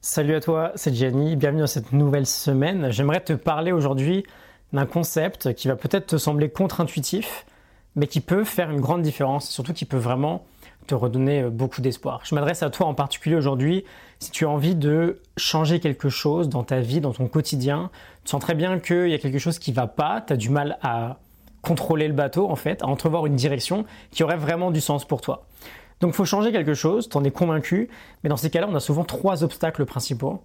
Salut à toi, c'est Gianni, bienvenue dans cette nouvelle semaine. J'aimerais te parler aujourd'hui d'un concept qui va peut-être te sembler contre-intuitif, mais qui peut faire une grande différence, surtout qui peut vraiment te redonner euh, beaucoup d'espoir. Je m'adresse à toi en particulier aujourd'hui si tu as envie de changer quelque chose dans ta vie, dans ton quotidien. Tu sens très bien qu'il y a quelque chose qui ne va pas, tu as du mal à contrôler le bateau en fait, à entrevoir une direction qui aurait vraiment du sens pour toi. Donc il faut changer quelque chose, tu en es convaincu, mais dans ces cas-là, on a souvent trois obstacles principaux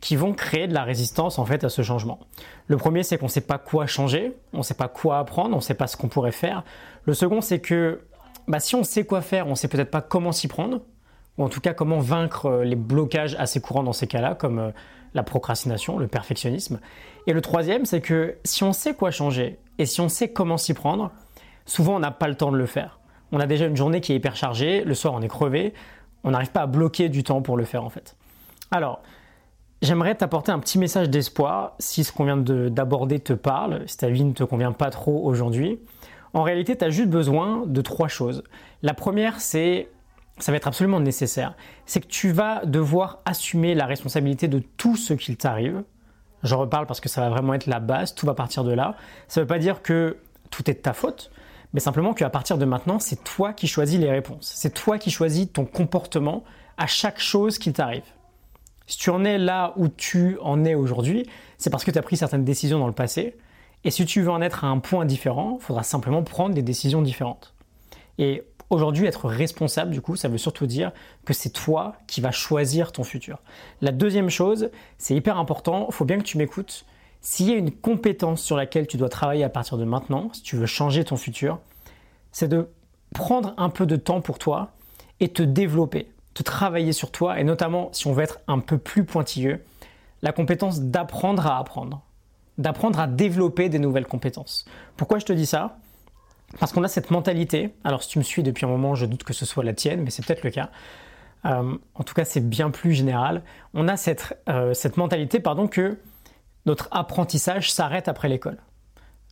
qui vont créer de la résistance en fait à ce changement. Le premier, c'est qu'on ne sait pas quoi changer, on ne sait pas quoi apprendre, on ne sait pas ce qu'on pourrait faire. Le second, c'est que bah, si on sait quoi faire, on ne sait peut-être pas comment s'y prendre, ou en tout cas comment vaincre euh, les blocages assez courants dans ces cas-là, comme euh, la procrastination, le perfectionnisme. Et le troisième, c'est que si on sait quoi changer et si on sait comment s'y prendre, souvent on n'a pas le temps de le faire. On a déjà une journée qui est hyper chargée, le soir on est crevé, on n'arrive pas à bloquer du temps pour le faire en fait. Alors, j'aimerais t'apporter un petit message d'espoir si ce qu'on vient d'aborder te parle, si ta vie ne te convient pas trop aujourd'hui. En réalité, tu as juste besoin de trois choses. La première, c'est ça va être absolument nécessaire. C'est que tu vas devoir assumer la responsabilité de tout ce qu'il t'arrive. J'en reparle parce que ça va vraiment être la base, tout va partir de là. Ça ne veut pas dire que tout est de ta faute, mais simplement qu'à partir de maintenant, c'est toi qui choisis les réponses. C'est toi qui choisis ton comportement à chaque chose qui t'arrive. Si tu en es là où tu en es aujourd'hui, c'est parce que tu as pris certaines décisions dans le passé. Et si tu veux en être à un point différent, il faudra simplement prendre des décisions différentes. Et aujourd'hui, être responsable, du coup, ça veut surtout dire que c'est toi qui vas choisir ton futur. La deuxième chose, c'est hyper important, il faut bien que tu m'écoutes. S'il y a une compétence sur laquelle tu dois travailler à partir de maintenant, si tu veux changer ton futur, c'est de prendre un peu de temps pour toi et te développer, te travailler sur toi et notamment, si on veut être un peu plus pointilleux, la compétence d'apprendre à apprendre, d'apprendre à développer des nouvelles compétences. Pourquoi je te dis ça? Parce qu'on a cette mentalité, alors si tu me suis depuis un moment, je doute que ce soit la tienne, mais c'est peut-être le cas. Euh, en tout cas, c'est bien plus général. On a cette, euh, cette mentalité pardon, que notre apprentissage s'arrête après l'école.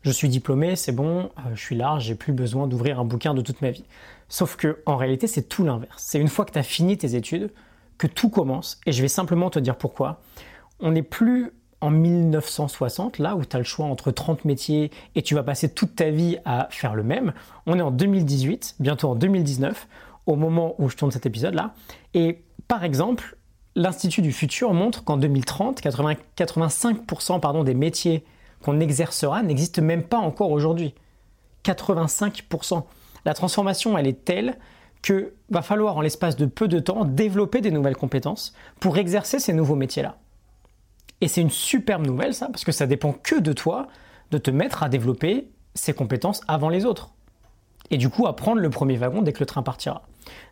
Je suis diplômé, c'est bon, euh, je suis large, j'ai plus besoin d'ouvrir un bouquin de toute ma vie. Sauf que en réalité, c'est tout l'inverse. C'est une fois que tu as fini tes études que tout commence et je vais simplement te dire pourquoi. On n'est plus en 1960, là où tu as le choix entre 30 métiers et tu vas passer toute ta vie à faire le même. On est en 2018, bientôt en 2019, au moment où je tourne cet épisode-là. Et par exemple, l'Institut du futur montre qu'en 2030, 85% pardon, des métiers qu'on exercera n'existent même pas encore aujourd'hui. 85%. La transformation, elle est telle que va falloir en l'espace de peu de temps développer des nouvelles compétences pour exercer ces nouveaux métiers-là. Et c'est une superbe nouvelle ça, parce que ça dépend que de toi de te mettre à développer ces compétences avant les autres. Et du coup, à prendre le premier wagon dès que le train partira.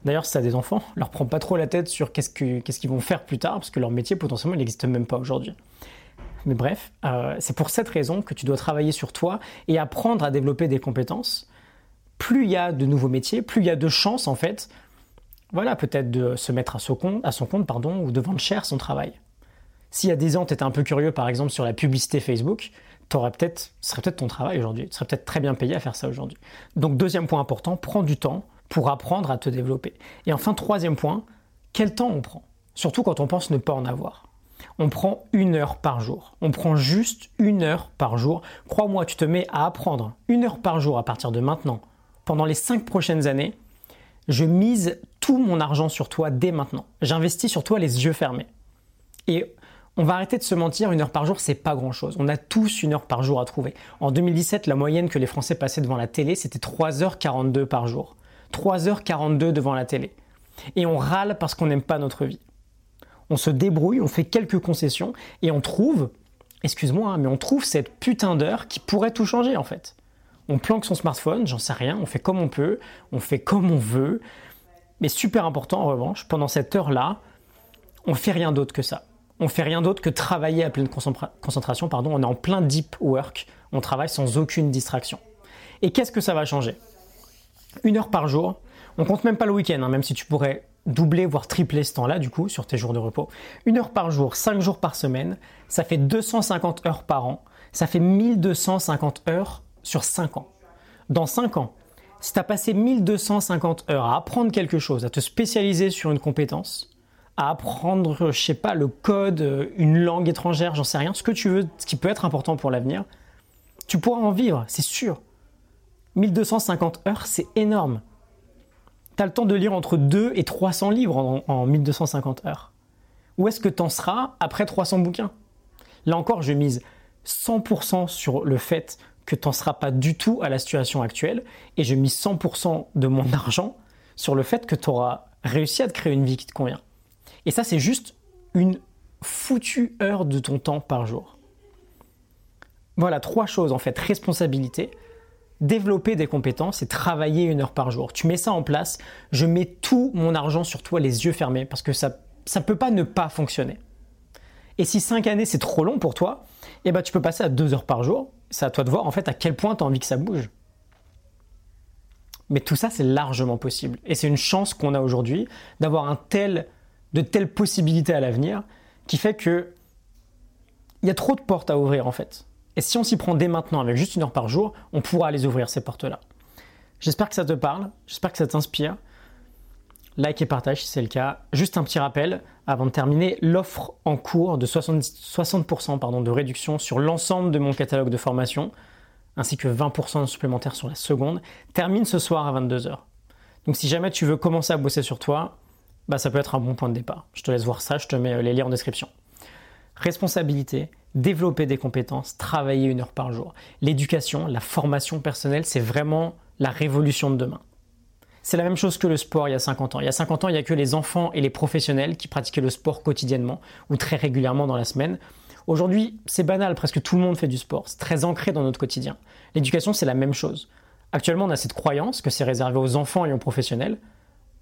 D'ailleurs, si tu as des enfants, leur prends pas trop la tête sur qu'est-ce qu'ils vont faire plus tard, parce que leur métier potentiellement n'existe même pas aujourd'hui. Mais bref, euh, c'est pour cette raison que tu dois travailler sur toi et apprendre à développer des compétences. Plus il y a de nouveaux métiers, plus il y a de chances en fait, voilà, peut-être de se mettre à son compte, à son compte pardon, ou de vendre cher son travail. S'il y a 10 ans, tu étais un peu curieux par exemple sur la publicité Facebook, peut-être, ce serait peut-être ton travail aujourd'hui. Tu serais peut-être très bien payé à faire ça aujourd'hui. Donc deuxième point important, prends du temps pour apprendre à te développer. Et enfin, troisième point, quel temps on prend? Surtout quand on pense ne pas en avoir. On prend une heure par jour. On prend juste une heure par jour. Crois-moi, tu te mets à apprendre une heure par jour à partir de maintenant. Pendant les cinq prochaines années, je mise tout mon argent sur toi dès maintenant. J'investis sur toi les yeux fermés. Et on va arrêter de se mentir, une heure par jour, c'est pas grand chose. On a tous une heure par jour à trouver. En 2017, la moyenne que les Français passaient devant la télé, c'était 3h42 par jour. 3h42 devant la télé. Et on râle parce qu'on n'aime pas notre vie. On se débrouille, on fait quelques concessions et on trouve, excuse-moi, hein, mais on trouve cette putain d'heure qui pourrait tout changer en fait. On planque son smartphone, j'en sais rien, on fait comme on peut, on fait comme on veut. Mais super important en revanche, pendant cette heure-là, on fait rien d'autre que ça. On fait rien d'autre que travailler à pleine concentration, pardon, on est en plein deep work, on travaille sans aucune distraction. Et qu'est-ce que ça va changer? Une heure par jour. On compte même pas le week-end, hein, même si tu pourrais doubler, voire tripler ce temps-là, du coup, sur tes jours de repos. Une heure par jour, cinq jours par semaine, ça fait 250 heures par an. Ça fait 1250 heures sur 5 ans. Dans 5 ans, si tu as passé 1250 heures à apprendre quelque chose, à te spécialiser sur une compétence, à apprendre, je sais pas, le code, une langue étrangère, j'en sais rien, ce que tu veux, ce qui peut être important pour l'avenir, tu pourras en vivre, c'est sûr. 1250 heures, c'est énorme. Tu as le temps de lire entre 2 et 300 livres en, en 1250 heures. Où est-ce que tu en seras après 300 bouquins? Là encore, je mise 100% sur le fait que tu n'en seras pas du tout à la situation actuelle et je mise 100% de mon argent sur le fait que tu auras réussi à te créer une vie qui te convient. Et ça, c'est juste une foutue heure de ton temps par jour. Voilà, trois choses en fait. Responsabilité, développer des compétences et travailler une heure par jour. Tu mets ça en place, je mets tout mon argent sur toi les yeux fermés parce que ça ne peut pas ne pas fonctionner. Et si 5 années c'est trop long pour toi, eh ben, tu peux passer à 2 heures par jour. C'est à toi de voir en fait à quel point tu as envie que ça bouge. Mais tout ça, c'est largement possible. Et c'est une chance qu'on a aujourd'hui d'avoir un tel, de telles possibilités à l'avenir qui fait que il y a trop de portes à ouvrir en fait. Et si on s'y prend dès maintenant avec juste une heure par jour, on pourra les ouvrir ces portes-là. J'espère que ça te parle, j'espère que ça t'inspire. Like et partage si c'est le cas. Juste un petit rappel avant de terminer, l'offre en cours de 60%, pardon, de réduction sur l'ensemble de mon catalogue de formation, ainsi que 20% supplémentaires sur la seconde, termine ce soir à 22h. Donc si jamais tu veux commencer à bosser sur toi, bah ça peut être un bon point de départ. Je te laisse voir ça, je te mets euh, les liens en description. Responsabilité, développer des compétences, travailler une heure par jour. L'éducation, la formation personnelle, c'est vraiment la révolution de demain. C'est la même chose que le sport il y a 50 ans. Il y a 50 ans, il n'y a que les enfants et les professionnels qui pratiquaient le sport quotidiennement ou très régulièrement dans la semaine. Aujourd'hui, c'est banal, presque tout le monde fait du sport. C'est très ancré dans notre quotidien. L'éducation, c'est la même chose. Actuellement, on a cette croyance que c'est réservé aux enfants et aux professionnels,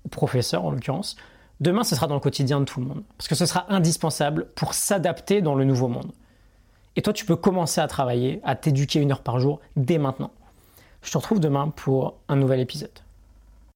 aux professeurs en l'occurrence. Demain, ce sera dans le quotidien de tout le monde, parce que ce sera indispensable pour s'adapter dans le nouveau monde. Et toi, tu peux commencer à travailler, à t'éduquer une heure par jour dès maintenant. Je te retrouve demain pour un nouvel épisode.